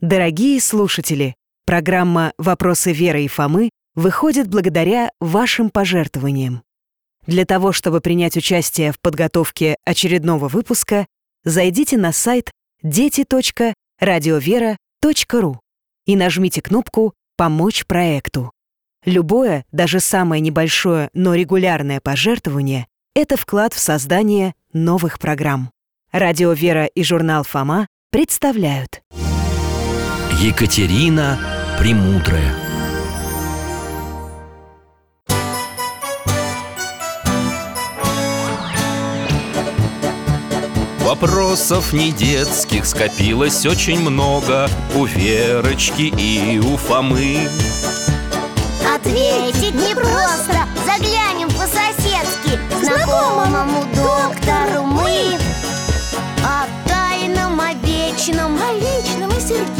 Дорогие слушатели, программа «Вопросы Веры и Фомы» выходит благодаря вашим пожертвованиям. Для того, чтобы принять участие в подготовке очередного выпуска, зайдите на сайт дети.радиовера.ру и нажмите кнопку «Помочь проекту». Любое, даже самое небольшое, но регулярное пожертвование – это вклад в создание новых программ. Радио «Вера» и журнал «Фома» представляют Екатерина Премудрая. Вопросов не детских скопилось очень много У Верочки и у Фомы. Ответить непросто Заглянем по-соседски Знакомому доктору мы О тайном, о вечном О личном и сердечном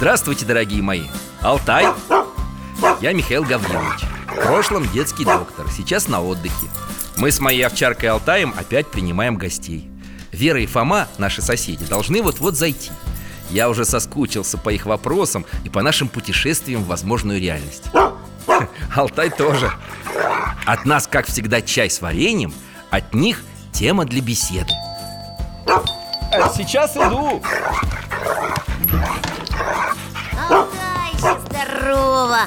Здравствуйте, дорогие мои! Алтай! Я Михаил Гаврилович. В прошлом детский доктор, сейчас на отдыхе. Мы с моей овчаркой Алтаем опять принимаем гостей. Вера и Фома, наши соседи, должны вот-вот зайти. Я уже соскучился по их вопросам и по нашим путешествиям в возможную реальность. Алтай тоже. От нас, как всегда, чай с вареньем От них тема для беседы. Сейчас иду здорово!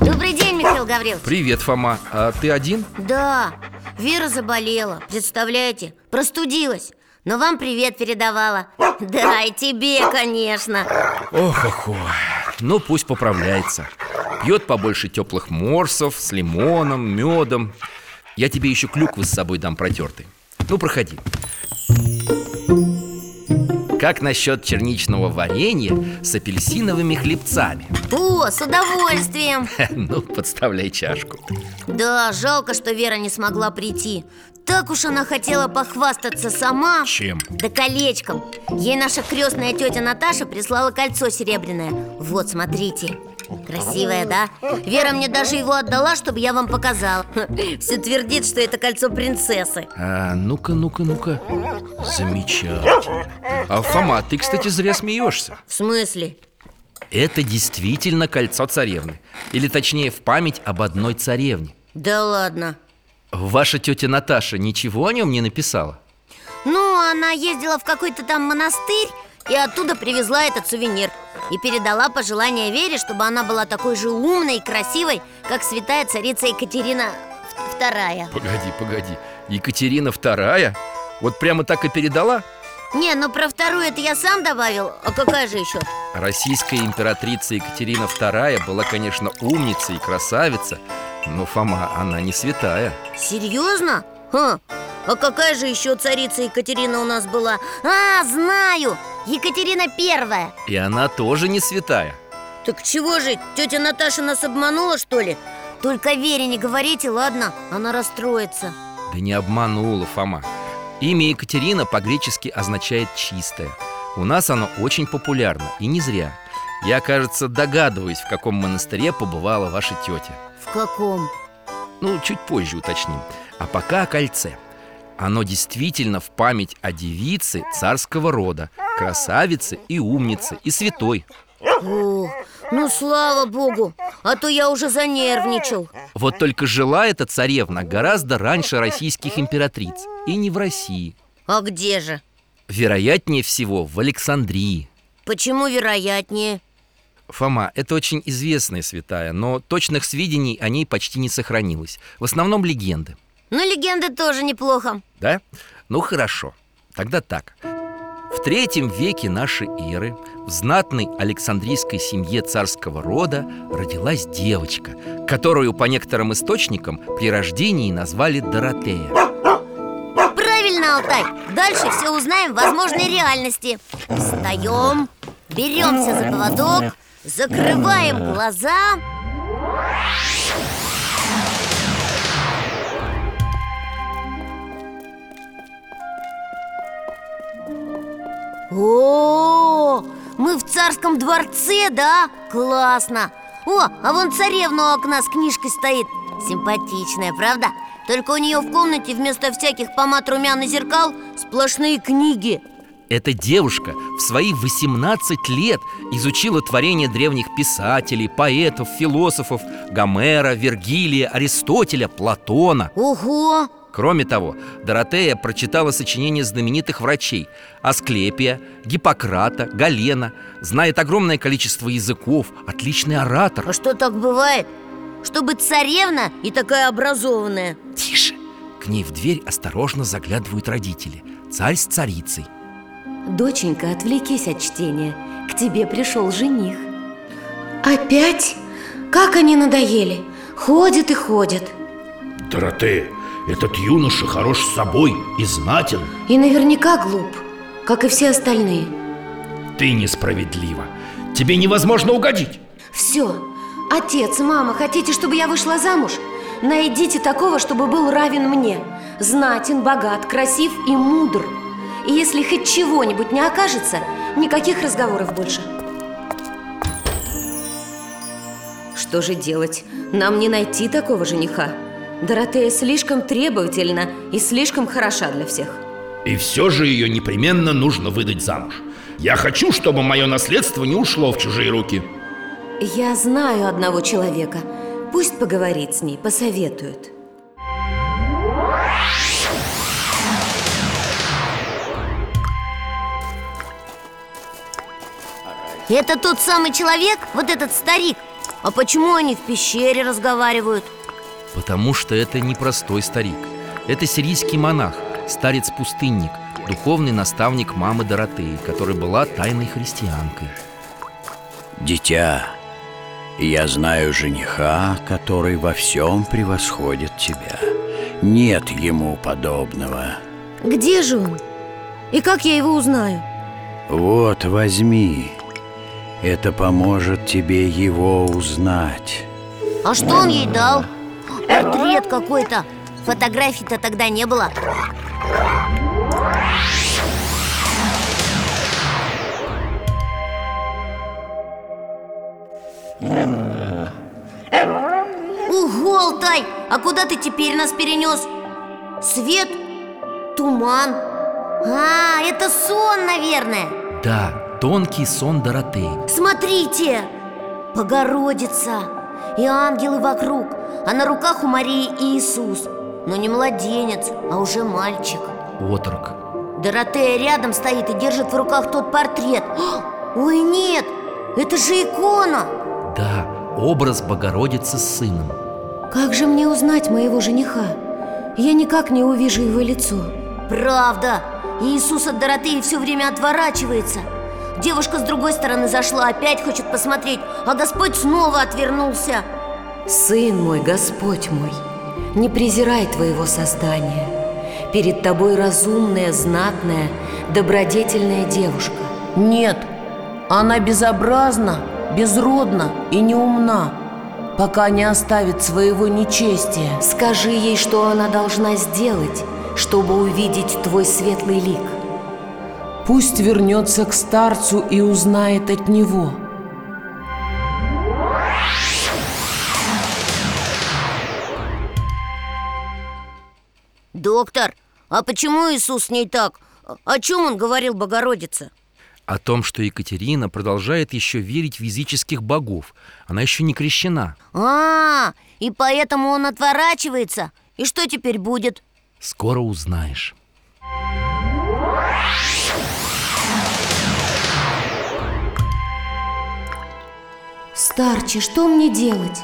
Добрый день, Михаил Гаврилович. Привет, Фома, а ты один? Да, Вера заболела, представляете? Простудилась. Но вам привет передавала. Да, и тебе, конечно. Ох, ох, ох. Ну, пусть поправляется. Пьет побольше теплых морсов с лимоном, медом. Я тебе еще клюквы с собой дам протертой Ну, проходи Как насчет черничного варенья с апельсиновыми хлебцами? О, с удовольствием. Ну, подставляй чашку. Да, жалко, что Вера не смогла прийти. Так уж она хотела похвастаться сама. Чем? Да колечком. Ей наша крестная тетя Наташа прислала кольцо серебряное. Вот, смотрите Красивое, да? Вера мне даже его отдала, чтобы я вам показал Все твердит, что это кольцо принцессы. А, ну-ка, ну-ка, ну-ка. Замечательно. А, Фома, ты, кстати, зря смеешься. В смысле? Это действительно кольцо царевны. Или точнее, в память об одной царевне. Да ладно. Ваша тетя Наташа ничего о нем не написала? Ну, она ездила в какой-то там монастырь И оттуда привезла этот сувенир И передала пожелание Вере, чтобы она была такой же умной и красивой Как святая царица Екатерина Вторая Погоди, погоди Екатерина вторая? Вот прямо так и передала? Не, ну про вторую это я сам добавил А какая же еще? Российская императрица Екатерина вторая была, конечно, умница и красавица Но, Фома, она не святая Серьезно? Ха. А какая же еще царица Екатерина у нас была? А, знаю! Екатерина Первая И она тоже не святая Так чего же, тетя Наташа нас обманула, что ли? Только Вере не говорите, ладно? Она расстроится Да не обманула, Фома Имя Екатерина по-гречески означает «чистая» У нас оно очень популярно, и не зря Я, кажется, догадываюсь, в каком монастыре побывала ваша тетя В каком? Ну, чуть позже уточним А пока о кольце Оно действительно в память о девице царского рода Красавице и умнице, и святой. О, ну слава богу, а то я уже занервничал. Вот только жила эта царевна гораздо раньше российских императриц И не в России. А где же? Вероятнее всего в Александрии. Почему вероятнее? Фома, это очень известная святая, но точных сведений о ней почти не сохранилось. В основном легенды Ну, легенды тоже неплохо. Да? Ну хорошо, тогда так. В третьем веке нашей эры в знатной Александрийской семье царского рода родилась девочка Которую по некоторым источникам при рождении назвали Доротея. Правильно Алтай, дальше все узнаем в возможной реальности. Встаем, беремся за поводок, закрываем глаза О, мы в царском дворце, да? Классно! О, а вон царевна у окна с книжкой стоит Симпатичная, правда? Только у нее в комнате вместо всяких помад, румян и зеркал сплошные книги Эта девушка в свои 18 лет изучила творения древних писателей, поэтов, философов Гомера, Вергилия, Аристотеля, Платона Ого! Кроме того, Доротея прочитала сочинения знаменитых врачей Асклепия, Гиппократа, Галена. Знает огромное количество языков, отличный оратор. А что так бывает? Чтобы царевна и такая образованная? Тише! К ней в дверь осторожно заглядывают родители. Царь с царицей. Доченька, отвлекись от чтения. К тебе пришел жених. Опять? Как они надоели. Ходят и ходят. Доротея, этот юноша хорош собой и знатен. И наверняка глуп Как и все остальные. Ты несправедлива. Тебе невозможно угодить. Все, отец, мама, хотите, чтобы я вышла замуж? Найдите такого, чтобы был равен мне. Знатен, богат, красив и мудр. И если хоть чего-нибудь не окажется Никаких разговоров больше. Что же делать? Нам не найти такого жениха Доротея слишком требовательна и слишком хороша для всех. И все же ее непременно нужно выдать замуж. Я хочу, чтобы мое наследство не ушло в чужие руки. Я знаю одного человека. Пусть поговорит с ней, посоветует. Это тот самый человек, вот этот старик. А почему они в пещере разговаривают? Потому что это не простой старик Это сирийский монах, старец-пустынник Духовный наставник мамы Доротеи Которая была тайной христианкой Дитя, я знаю жениха, который во всем превосходит тебя Нет ему подобного Где же он? И как я его узнаю? Вот, возьми Это поможет тебе его узнать А что он ей дал? Портрет какой-то Фотографий-то тогда не было Ого, Алтай! А куда ты теперь нас перенес? Свет? Туман? А, это сон, наверное Да, тонкий сон Доротеи Смотрите! Богородица И ангелы вокруг А на руках у Марии Иисус Но не младенец, а уже мальчик Отрок Доротея рядом стоит и держит в руках тот портрет Ой, нет! Это же икона! Да, образ Богородицы с сыном Как же мне узнать моего жениха? Я никак не увижу его лицо Правда! Иисус от Доротеи все время отворачивается Девушка с другой стороны зашла, опять хочет посмотреть А Господь снова отвернулся Сын мой, Господь мой, не презирай твоего создания. Перед тобой разумная, знатная, добродетельная девушка. Нет, она безобразна, безродна и неумна Пока не оставит своего нечестия. Скажи ей, что она должна сделать, чтобы увидеть твой светлый лик. Пусть вернется к старцу и узнает от него Доктор, а почему Иисус не так? О чем он говорил Богородице? О том, что Екатерина продолжает еще верить в языческих богов Она еще не крещена А, и поэтому он отворачивается И что теперь будет? Скоро узнаешь Старче, что мне делать?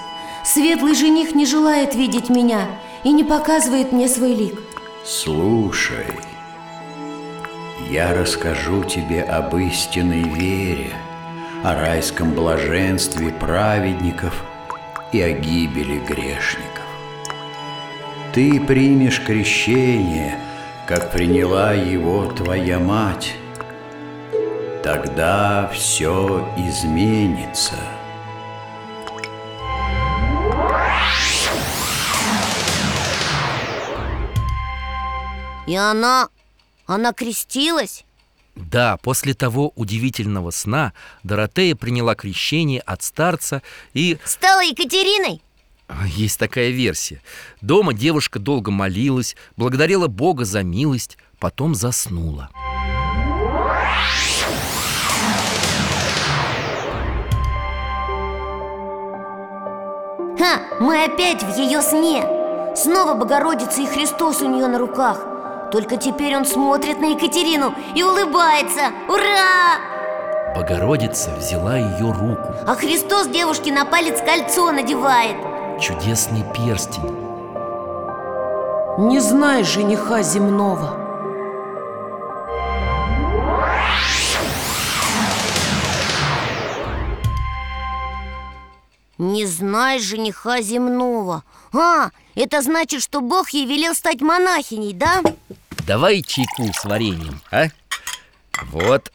Светлый жених не желает видеть меня И не показывает мне свой лик Слушай, я расскажу тебе об истинной вере, о райском блаженстве праведников и о гибели грешников. Ты примешь крещение, как приняла его твоя мать, тогда все изменится. И она... она крестилась? Да, после того удивительного сна Доротея приняла крещение от старца и... Стала Екатериной? Есть такая версия. Дома девушка долго молилась, благодарила Бога за милость, потом заснула. Ха, мы опять в ее сне Снова Богородица и Христос у нее на руках Только теперь он смотрит на Екатерину и улыбается. Ура! Богородица взяла ее руку. А Христос девушке на палец кольцо надевает. Чудесный перстень. Не знай жениха земного Не знай жениха земного А, это значит, что Бог ей велел стать монахиней, да? Давай чайку с вареньем, а? Вот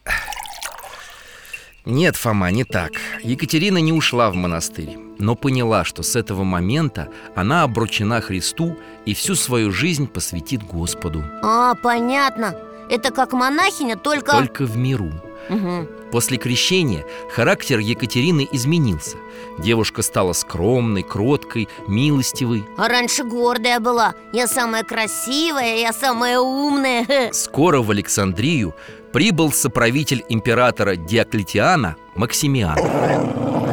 Нет, Фома, не так Екатерина не ушла в монастырь Но поняла, что с этого момента Она обручена Христу И всю свою жизнь посвятит Господу А, понятно Это как монахиня, только... Только в миру Угу. После крещения характер Екатерины изменился. Девушка стала скромной, кроткой, милостивой. А раньше гордая была. Я самая красивая, я самая умная. Скоро в Александрию прибыл соправитель императора Диоклетиана Максимиан.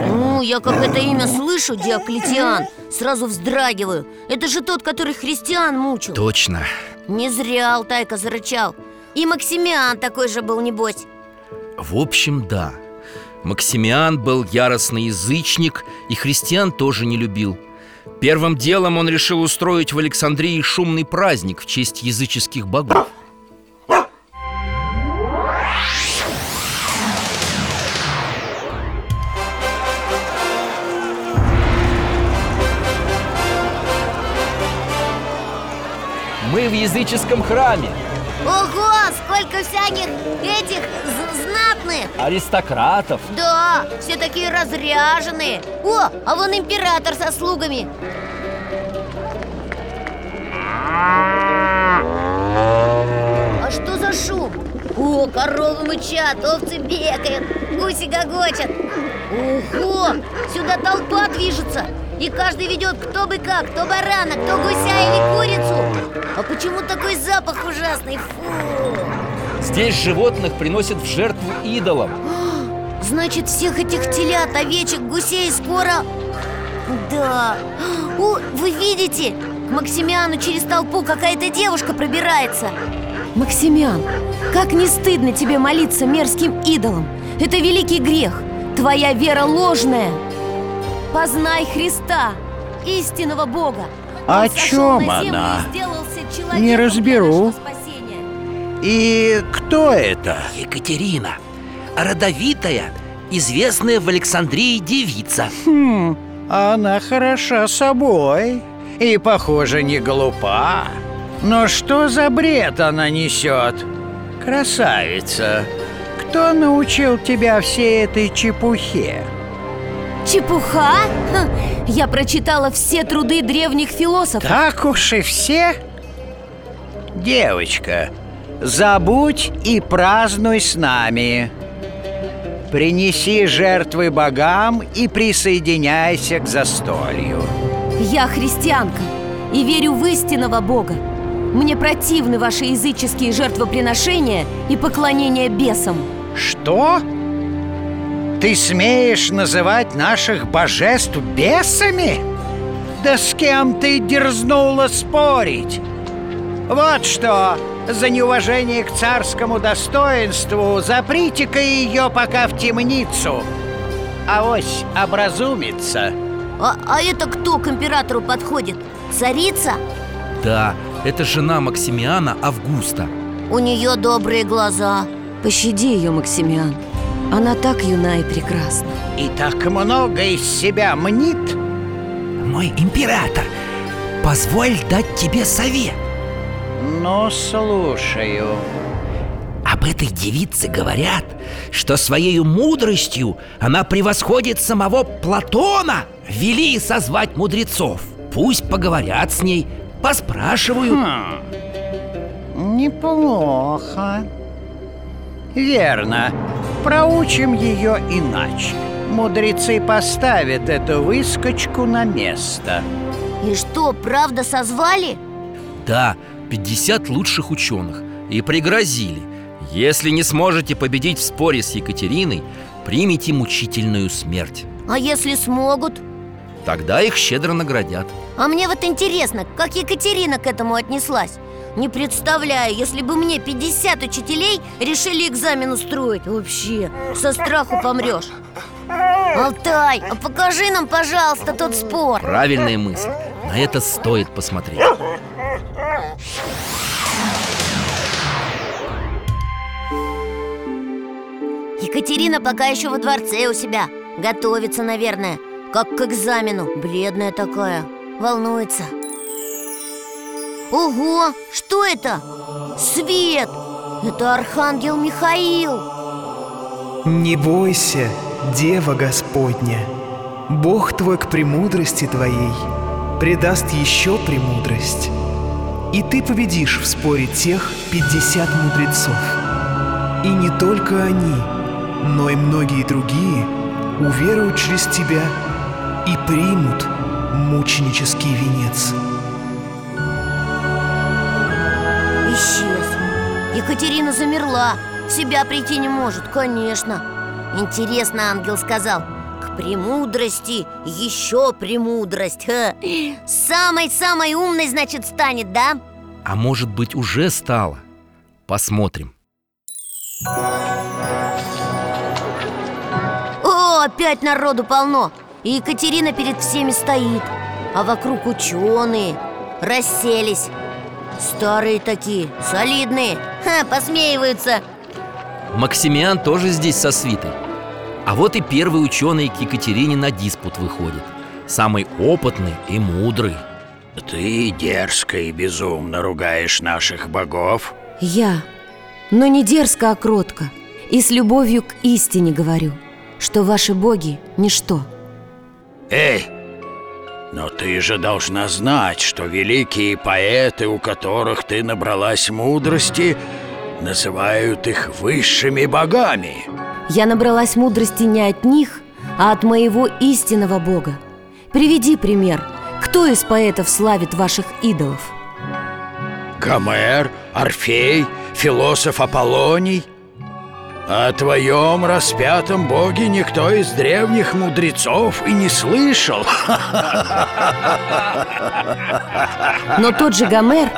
Ну, я как это имя слышу, Диоклетиан Сразу вздрагиваю. Это же тот, который христиан мучил. Точно. Не зря Алтайка зарычал. И Максимиан такой же был, небось В общем, да. Максимиан был яростный язычник И христиан тоже не любил. Первым делом он решил устроить в Александрии шумный праздник в честь языческих богов. Мы в языческом храме. Ого, сколько всяких этих з- знатных Аристократов. Да, все такие разряженные. О, а вон император со слугами. А что за шум? О, коровы мычат, овцы бегают, гуси гогочат. Ого, сюда толпа движется. И каждый ведет кто быка, кто барана, кто гуся или курицу. А почему такой запах ужасный? Фу! Здесь животных приносят в жертву идолам. Значит, всех этих телят, овечек, гусей скоро... Да... О, вы видите? К Максимиану через толпу какая-то девушка пробирается. Максимиан, как не стыдно тебе молиться мерзким идолам? Это великий грех. Твоя вера ложная. Познай Христа, истинного Бога. О Он чем она? Не разберу. И кто это? Екатерина Родовитая, известная в Александрии девица Хм, она хороша собой и, похоже, не глупа. Но что за бред она несет? Красавица, кто научил тебя всей этой чепухе? Чепуха? Ха, Я прочитала все труды древних философов Так уж и все? Девочка, забудь и празднуй с нами. Принеси жертвы богам и присоединяйся к застолью. Я христианка и верю в истинного Бога Мне противны ваши языческие жертвоприношения и поклонение бесам Что? Ты смеешь называть наших божеств бесами? Да с кем ты дерзнула спорить? Вот что, за неуважение к царскому достоинству заприте-ка ее пока в темницу. Авось образумится. а, а это кто к императору подходит? Царица? Да, это жена Максимиана Августа У нее добрые глаза Пощади ее, Максимиан Она так юна и прекрасна И так много из себя мнит. Мой император, позволь дать тебе совет Ну, слушаю. Об этой девице говорят, что своей мудростью она превосходит самого Платона. Вели созвать мудрецов. Пусть поговорят с ней, поспрашивают. Хм, неплохо. Верно. Проучим ее иначе. Мудрецы поставят эту выскочку на место. И что, правда созвали? Да, 50 лучших ученых И пригрозили Если не сможете победить в споре с Екатериной Примите мучительную смерть А если смогут? Тогда их щедро наградят. А мне вот интересно, как Екатерина к этому отнеслась? Не представляю, если бы мне 50 учителей решили экзамен устроить Вообще, со страху помрешь Алтай, а покажи нам, пожалуйста, тот спор. Правильная мысль. На это стоит посмотреть Екатерина пока еще во дворце у себя. Готовится, наверное. Как к экзамену. Бледная такая. Волнуется. Ого! Что это? Свет! Это Архангел Михаил! Не бойся, Дева Господня. Бог твой к премудрости твоей Придаст еще премудрость И ты победишь в споре тех 50 мудрецов. И не только они, но и многие другие Уверуют через тебя И примут мученический венец. Исчез. Екатерина замерла. Себя прийти не может, конечно. Интересно, ангел сказал премудрости еще премудрость. Самой-самой умной, значит, станет, да? А может быть уже стало Посмотрим. О, опять народу полно. И Екатерина перед всеми стоит А вокруг ученые Расселись. Старые такие, солидные. Ха, посмеиваются. Максимиан тоже здесь со свитой А вот и первый ученый к Екатерине на диспут выходит Самый опытный и мудрый Ты дерзко и безумно ругаешь наших богов? Я, но не дерзко, а кротко И с любовью к истине говорю Что ваши боги – ничто Эй, но ты же должна знать, что великие поэты, у которых ты набралась мудрости, называют их высшими богами. Я набралась мудрости не от них, а от моего истинного бога Приведи пример Кто из поэтов славит ваших идолов? Гомер, Орфей, философ Аполлоний. О твоем распятом боге никто из древних мудрецов и не слышал. Но тот же Гомер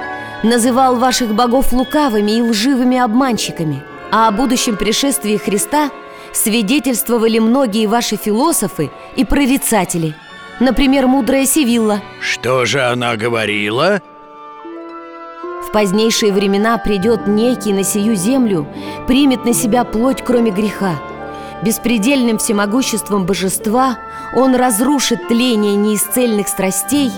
называл ваших богов лукавыми и лживыми обманщиками А о будущем пришествии Христа свидетельствовали многие ваши философы и прорицатели. Например, мудрая Сивилла. Что же она говорила? В позднейшие времена придет некий на сию землю Примет на себя плоть, кроме греха. Беспредельным всемогуществом божества Он разрушит тление неисцельных страстей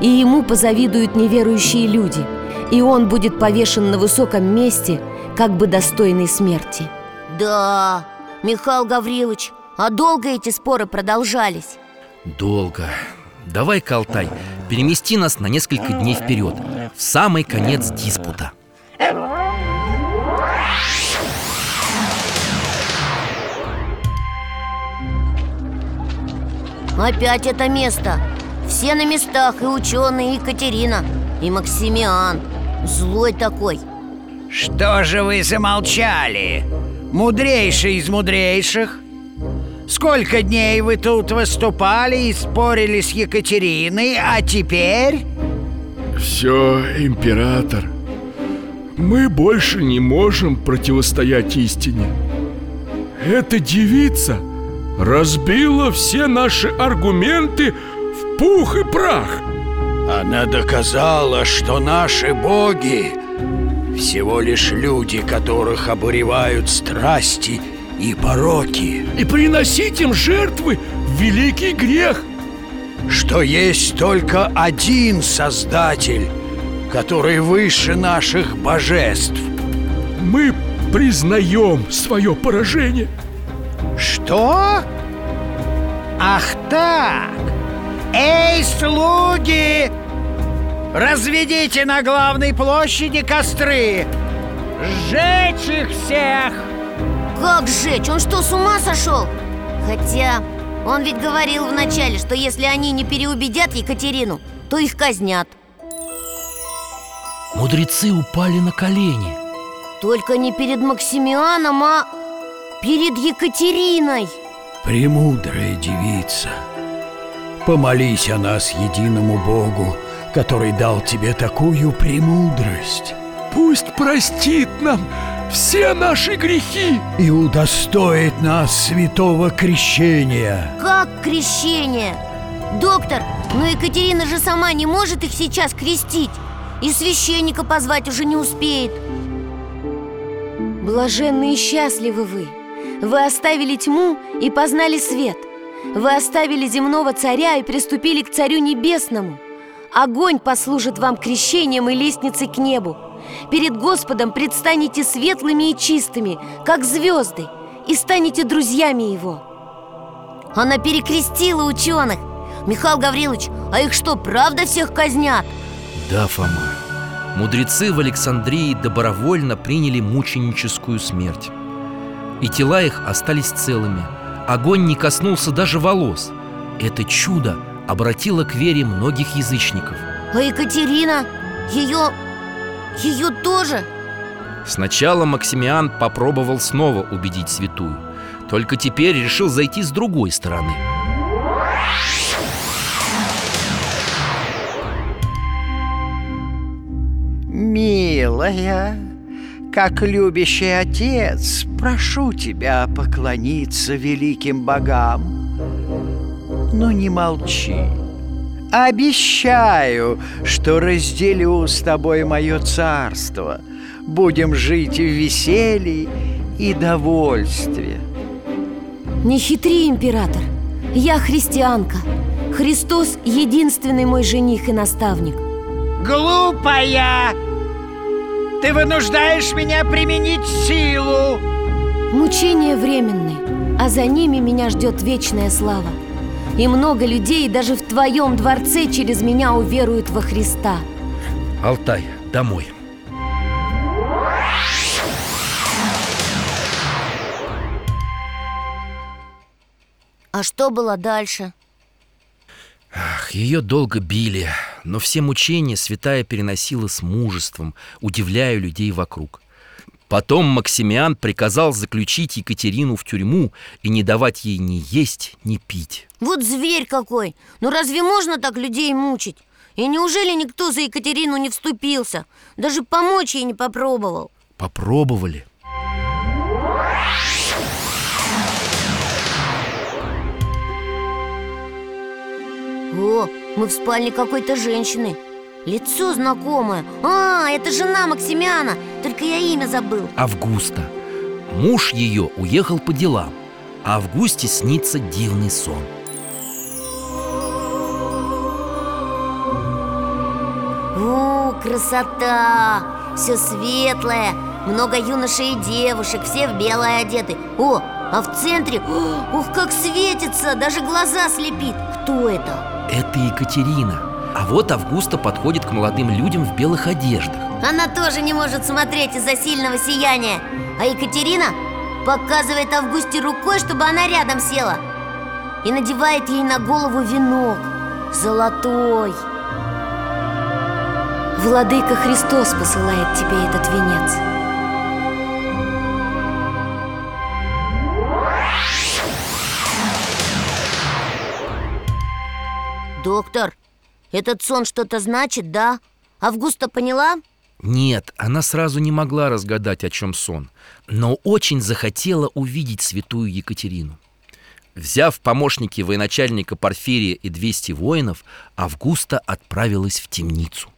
И ему позавидуют неверующие люди И он будет повешен на высоком месте Как бы достойной смерти. Да, Михаил Гаврилович, а долго эти споры продолжались? Долго. Давай, Алтай, перемести нас на несколько дней вперед В самый конец диспута. Опять это место. Все на местах, и ученые, и Екатерина, и Максимиан. Злой такой Что же вы замолчали? Мудрейший из мудрейших? Сколько дней вы тут выступали и спорили с Екатериной, а теперь? Все, император Мы больше не можем противостоять истине Эта девица разбила все наши аргументы в пух и прах Она доказала, что наши боги всего лишь люди, которых обуревают страсти и пороки И приносить им жертвы – великий грех Что есть только один Создатель который выше наших божеств. Мы признаем свое поражение. Что? Ах так! Эй, слуги! Разведите на главной площади костры! Сжечь их всех! Как сжечь? Он что, с ума сошел? Хотя, он ведь говорил вначале, что если они не переубедят Екатерину, то их казнят Мудрецы упали на колени Только не перед Максимианом, а перед Екатериной Премудрая девица, помолись о нас единому Богу, который дал тебе такую премудрость. Пусть простит нам все наши грехи. И удостоит нас святого крещения. Как крещение? Доктор, но Екатерина же сама не может их сейчас крестить. И священника позвать уже не успеет. Блаженны и счастливы вы. Вы оставили тьму и познали свет. Вы оставили земного царя и приступили к царю небесному Огонь послужит вам крещением и лестницей к небу. Перед Господом предстанете светлыми и чистыми, как звезды И станете друзьями Его Она перекрестила ученых. Михаил Гаврилович, а их что, правда всех казнят? Да, Фома. Мудрецы в Александрии добровольно приняли мученическую смерть. И тела их остались целыми. Огонь не коснулся даже волос. Это чудо обратило к вере многих язычников А Екатерина? Ее... ее тоже? Сначала Максимиан попробовал снова убедить святую Только теперь решил зайти с другой стороны Милая, как любящий отец, прошу тебя поклониться великим богам. Но не молчи. Обещаю, что разделю с тобой мое царство. Будем жить в веселье и довольстве. Не хитри, император Я христианка Христос – единственный мой жених и наставник Глупая! Ты вынуждаешь меня применить силу! Мучения временные, а за ними меня ждет вечная слава И много людей даже в твоем дворце через меня уверуют во Христа Алтай, домой А что было дальше? Ах, ее долго били, но все мучения святая переносила с мужеством, удивляя людей вокруг. Потом Максимиан приказал заключить Екатерину в тюрьму и не давать ей ни есть, ни пить. Вот зверь какой! Ну разве можно так людей мучить? И неужели никто за Екатерину не вступился? Даже помочь ей не попробовал Попробовали. О, мы в спальне какой-то женщины Лицо знакомое А, это жена Максимяна Только я имя забыл Августа. Муж ее уехал по делам, а Августе снится дивный сон. О, красота! Все светлое Много юношей и девушек Все в белое одеты О, а в центре Ух, как светится Даже глаза слепит Кто это? Это Екатерина. А вот Августа подходит к молодым людям в белых одеждах. Она тоже не может смотреть из-за сильного сияния. А Екатерина показывает Августе рукой, чтобы она рядом села. И надевает ей на голову венок Золотой. Владыка Христос посылает тебе этот венец. Доктор, этот сон что-то значит, да? Августа поняла? Нет, она сразу не могла разгадать, о чем сон, но очень захотела увидеть святую Екатерину. Взяв помощники военачальника Порфирия и 200 воинов, Августа отправилась в темницу.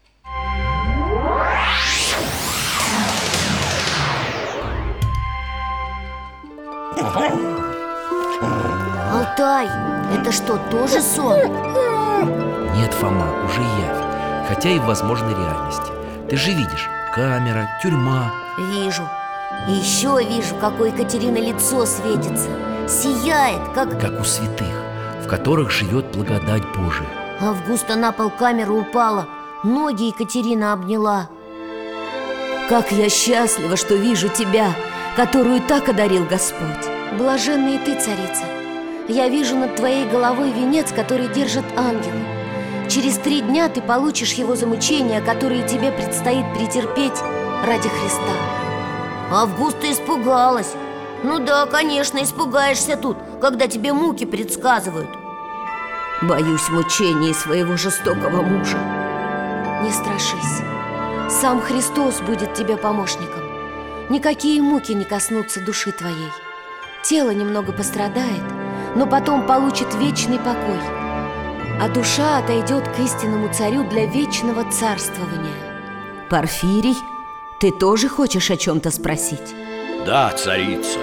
Алтай, это что, тоже сон? Нет, Фома, уже явь, хотя и в возможной реальности. Ты же видишь, камера, тюрьма. Вижу. И еще вижу, какое Екатерина лицо светится. Сияет, как Как у святых, в которых живет благодать Божия. Августа на пол камеры упала Ноги Екатерина обняла. Как я счастлива, что вижу тебя, которую так одарил Господь. Блаженная и ты, царица. Я вижу над твоей головой венец, который держит ангелы Через три дня ты получишь его за мучения, которые тебе предстоит претерпеть ради Христа. Августа испугалась. Ну да, конечно, испугаешься тут, когда тебе муки предсказывают. Боюсь мучений своего жестокого мужа. Не страшись. Сам Христос будет тебе помощником. Никакие муки не коснутся души твоей. Тело немного пострадает, но потом получит вечный покой А душа отойдет к истинному царю для вечного царствования Порфирий, ты тоже хочешь о чем-то спросить? Да, царица.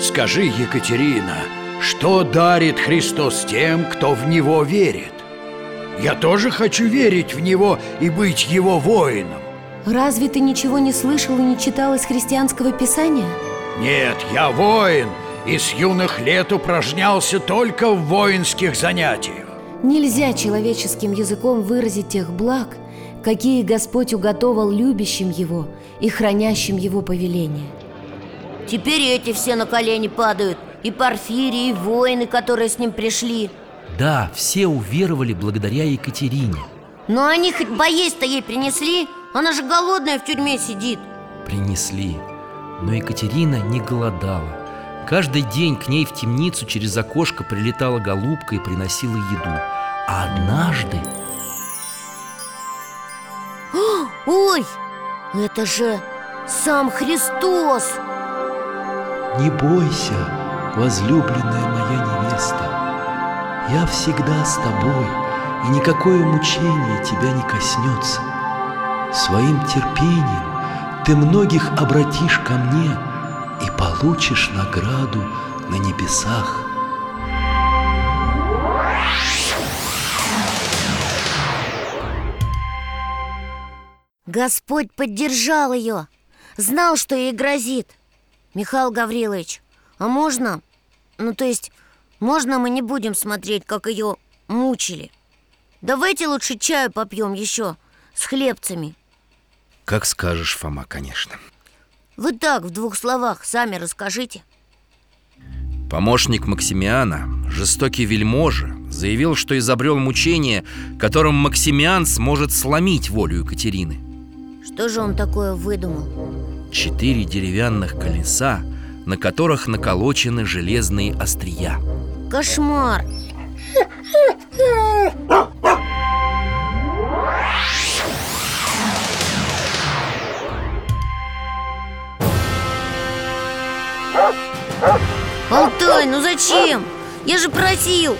Скажи, Екатерина, что дарит Христос тем, кто в Него верит? Я тоже хочу верить в Него и быть Его воином. Разве ты ничего не слышал и не читал из христианского писания? Нет, я воин, и с юных лет упражнялся только в воинских занятиях. Нельзя человеческим языком выразить тех благ, какие Господь уготовал любящим Его и хранящим Его повеление. Теперь эти все на колени падают И Порфирий, и воины, которые с ним пришли. Да, все уверовали благодаря Екатерине. Но они хоть поесть-то ей принесли? Она же голодная в тюрьме сидит. Принесли Но Екатерина не голодала Каждый день к ней в темницу через окошко прилетала голубка и приносила еду. А однажды Ой, это же сам Христос! Не бойся, возлюбленная моя невеста Я всегда с тобой, и никакое мучение тебя не коснется. Своим терпением ты многих обратишь ко мне И получишь награду на небесах. Господь поддержал ее Знал, что ей грозит. Михаил Гаврилович, а можно, ну то есть, можно мы не будем смотреть, как ее мучили? Давайте лучше чаю попьем еще с хлебцами. Как скажешь, Фома, конечно Вы так, в двух словах, сами расскажите Помощник Максимиана, жестокий вельможа, заявил, что изобрел мучение, которым Максимиан сможет сломить волю Екатерины. Что же он такое выдумал? Четыре деревянных колеса, на которых наколочены железные острия. Кошмар! Алтай, ну зачем? Я же просил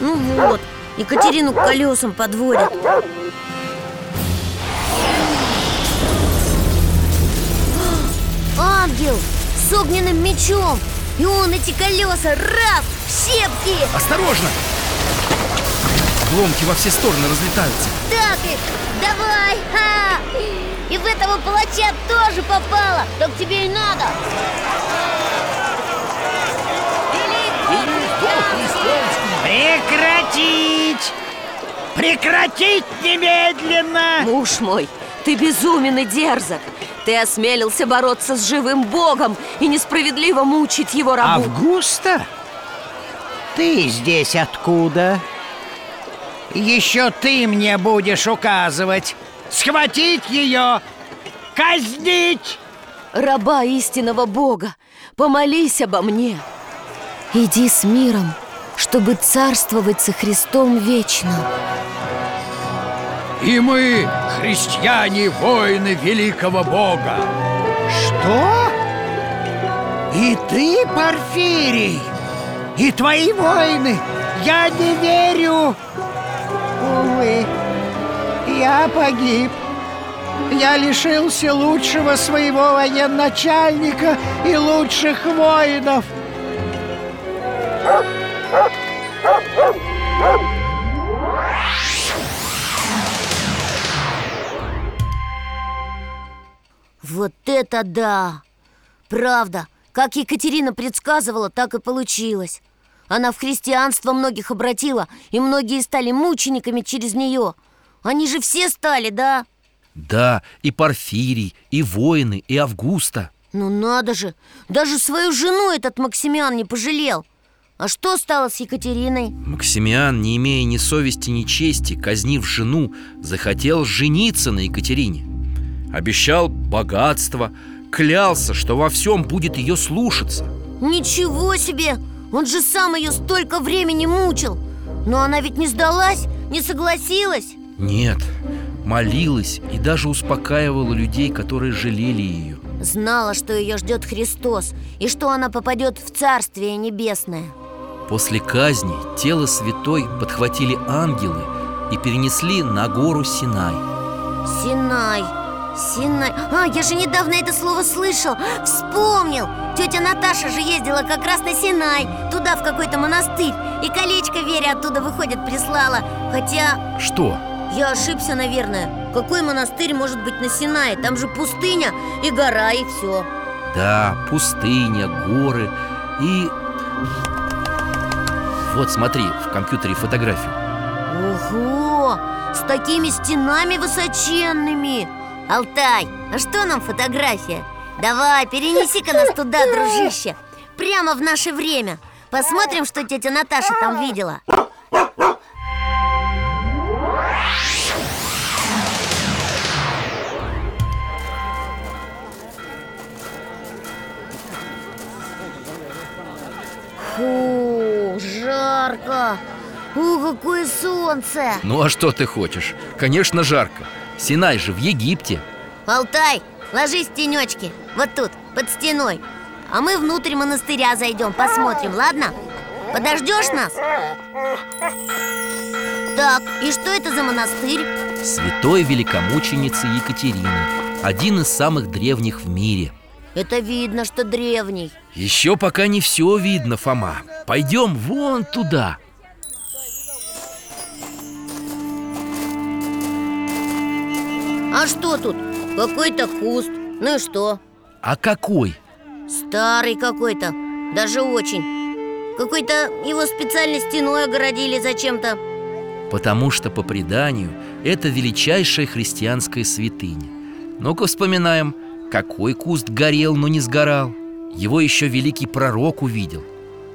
Ну вот, Екатерину к колесам подводят Ангел с огненным мечом И он эти колеса раз в щепки Осторожно! Обломки во все стороны разлетаются Так их, давай! Ха! И в этого палача тоже попало Так тебе и надо Прекратить! Прекратить немедленно! Муж мой, ты безумен и дерзок Ты осмелился бороться с живым Богом И несправедливо мучить его рабу Августа? Ты здесь откуда? Еще ты мне будешь указывать Схватить ее Казнить Раба истинного Бога, помолись обо мне Иди с миром, чтобы царствовать со Христом вечно И мы, христиане, воины великого Бога Что? И ты, Порфирий? И твои воины? Я не верю Увы, я погиб Я лишился лучшего своего военачальника и лучших воинов это да! Правда, как Екатерина предсказывала, так и получилось. Она в христианство многих обратила И многие стали мучениками через нее Они же все стали, да? Да, и Порфирий, и воины, и Августа. Ну надо же, даже свою жену этот Максимиан не пожалел А что стало с Екатериной? Максимиан, не имея ни совести, ни чести, казнив жену, захотел жениться на Екатерине. Обещал богатство, клялся, что во всем будет ее слушаться. Ничего себе! Он же сам ее столько времени мучил! Но она ведь не сдалась, не согласилась! Нет, молилась и даже успокаивала людей, которые жалели ее Знала, что ее ждет Христос И что она попадет в Царствие Небесное После казни тело святой подхватили ангелы и перенесли на гору Синай. Синай Синай. А, я же недавно это слово слышал Вспомнил. Тетя Наташа же ездила как раз на Синай Туда, в какой-то монастырь И колечко Вере оттуда, выходит, прислала. Хотя... Что? Я ошибся, наверное. Какой монастырь может быть на Синае? Там же пустыня и гора, и все Да, пустыня, горы и... Вот смотри, в компьютере фотографию. Ого! С такими стенами высоченными! Алтай, а что нам фотография? Давай, перенеси-ка нас туда, дружище. Прямо в наше время. Посмотрим, что тетя Наташа там видела О, какое солнце Ну а что ты хочешь? Конечно, жарко Синай же в Египте Алтай, ложись в тенечки Вот тут, под стеной А мы внутрь монастыря зайдем, посмотрим, ладно? Подождешь нас? Так, и что это за монастырь? Святой великомученицы Екатерины Один из самых древних в мире Это видно, что древний Еще пока не все видно, Фома Пойдем вон туда А что тут? Какой-то куст. Ну и что? А какой? Старый какой-то. Даже очень. Какой-то его специально стеной огородили зачем-то. Потому что, по преданию, это величайшая христианская святыня. Ну-ка вспоминаем, какой куст горел, но не сгорал. Его еще великий пророк увидел.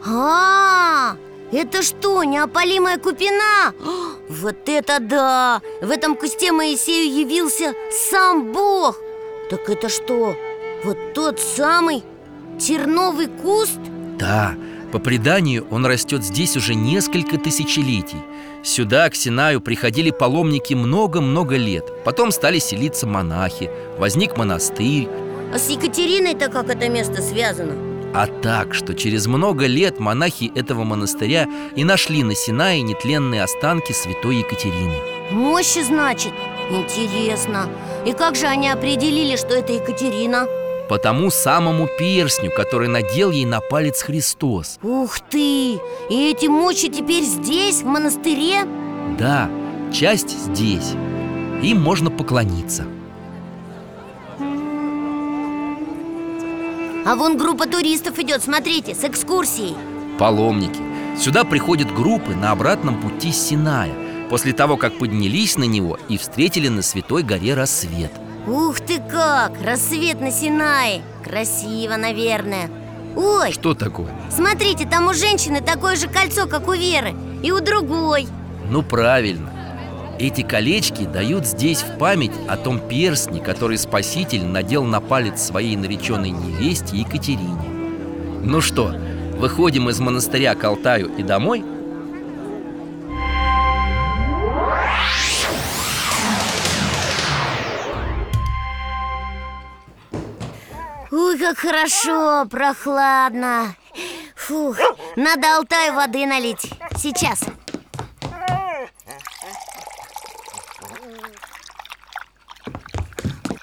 А, это что, неопалимая купина? Вот это да! В этом кусте Моисею явился сам Бог Так это что, вот тот самый терновый куст? Да, по преданию он растет здесь уже несколько тысячелетий Сюда, к Синаю, приходили паломники много-много лет Потом стали селиться монахи, возник монастырь А с Екатериной-то как это место связано? А так, что через много лет монахи этого монастыря и нашли на Синае нетленные останки святой Екатерины Мощи, значит? Интересно И как же они определили, что это Екатерина? По тому самому перстню, который надел ей на палец Христос Ух ты! И эти мощи теперь здесь, в монастыре? Да, часть здесь Им можно поклониться А вон группа туристов идет, смотрите, с экскурсией. Паломники. Сюда приходят группы на обратном пути с Синая После того, как поднялись на него и встретили на Святой горе рассвет. Ух ты как! Рассвет на Синае! Красиво, наверное. Ой, Что такое? смотрите, там у женщины такое же кольцо, как у Веры И у другой. Ну правильно Эти колечки дают здесь в память о том перстне, который Спаситель надел на палец своей нареченной невесте Екатерине. Ну что, выходим из монастыря к Алтаю и домой? Ой, как хорошо, прохладно. Фух, надо Алтай воды налить. Сейчас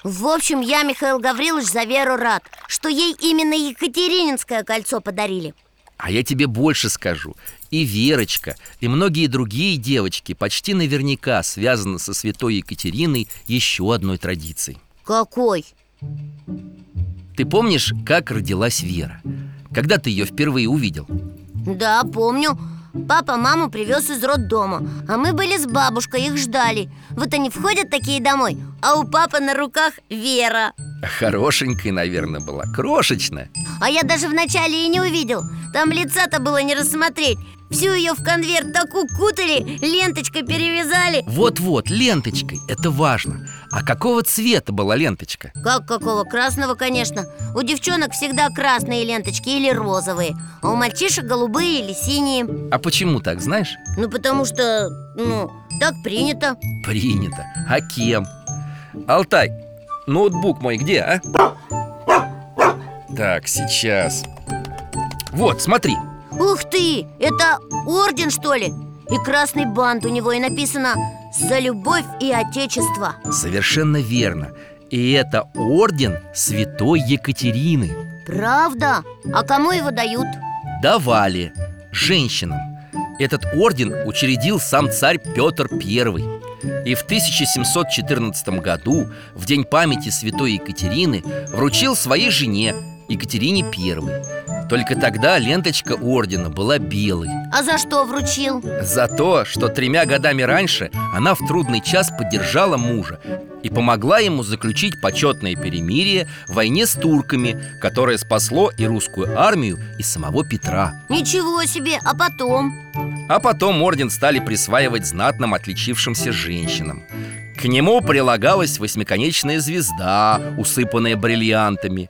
В общем, я, Михаил Гаврилович, за Веру рад Что ей именно Екатерининское кольцо подарили А я тебе больше скажу И Верочка, и многие другие девочки Почти наверняка связаны со святой Екатериной еще одной традицией Какой? Ты помнишь, как родилась Вера? Когда ты ее впервые увидел? Да, помню Папа маму привез из роддома А мы были с бабушкой, их ждали. Вот они входят такие домой А у папы на руках Вера. Хорошенькая, наверное, была, крошечная. А я даже вначале и не увидел. Там лица-то было не рассмотреть Всю ее в конверт так укутали, ленточкой перевязали Вот-вот, ленточкой, это важно А какого цвета была ленточка? Как какого? Красного, конечно У девчонок всегда красные ленточки или розовые А у мальчишек голубые или синие А почему так, знаешь? Ну, потому что, ну, так принято Принято, а кем? Алтай, ноутбук мой где, а? Так, сейчас Вот, смотри Ух ты! Это орден, что ли? И красный бант у него и написано «За любовь и отечество» Совершенно верно И это орден святой Екатерины Правда? А кому его дают? Давали женщинам Этот орден учредил сам царь Петр I И в 1714 году, в день памяти святой Екатерины Вручил своей жене Екатерине I только тогда ленточка ордена была белой А за что вручил? За то, что тремя годами раньше она в трудный час поддержала мужа И помогла ему заключить почетное перемирие в войне с турками Которое спасло и русскую армию, и самого Петра Ничего себе, а потом? А потом орден стали присваивать знатным отличившимся женщинам к нему прилагалась восьмиконечная звезда, усыпанная бриллиантами.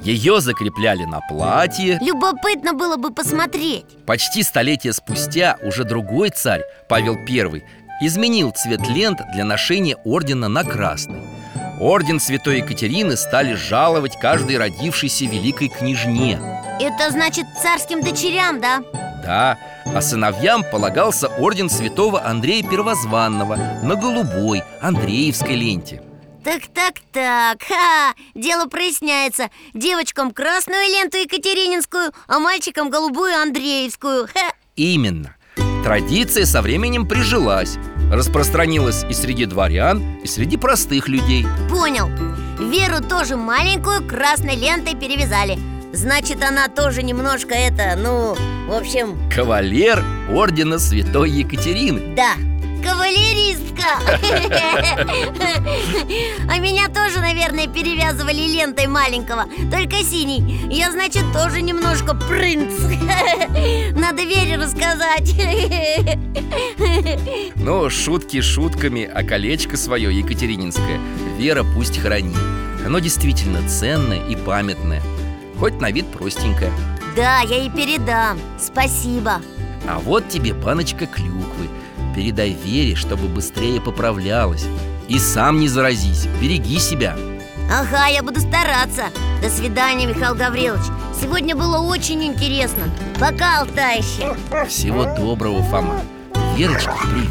Ее закрепляли на платье. Любопытно было бы посмотреть. Почти столетие спустя уже другой царь, Павел I, изменил цвет лент для ношения ордена на красный. Орден Святой Екатерины стали жаловать каждой родившейся великой княжне. Это значит царским дочерям, да? Да, а сыновьям полагался орден святого Андрея Первозванного На голубой, Андреевской ленте. Так-так-так, ха, дело проясняется. Девочкам красную ленту Екатерининскую, а мальчикам голубую Андреевскую ха. Именно. Традиция со временем прижилась. Распространилась и среди дворян, и среди простых людей. Понял. Веру тоже маленькую красной лентой перевязали Значит, она тоже немножко это, ну, в общем... Кавалер ордена Святой Екатерины. Да, кавалеристка. А меня тоже, наверное, перевязывали лентой маленького Только синий. Я, значит, тоже немножко принц. Надо Вере рассказать. Ну, шутки шутками, а колечко свое екатерининское Вера пусть хранит. Оно действительно ценное и памятное Хоть на вид простенькая. Да, я ей передам, спасибо. А вот тебе баночка клюквы. Передай Вере, чтобы быстрее поправлялась. И сам не заразись, береги себя. Ага, я буду стараться. До свидания, Михаил Гаврилович. Сегодня было очень интересно. Пока, Алтайще Всего доброго, Фома. Верочка, привет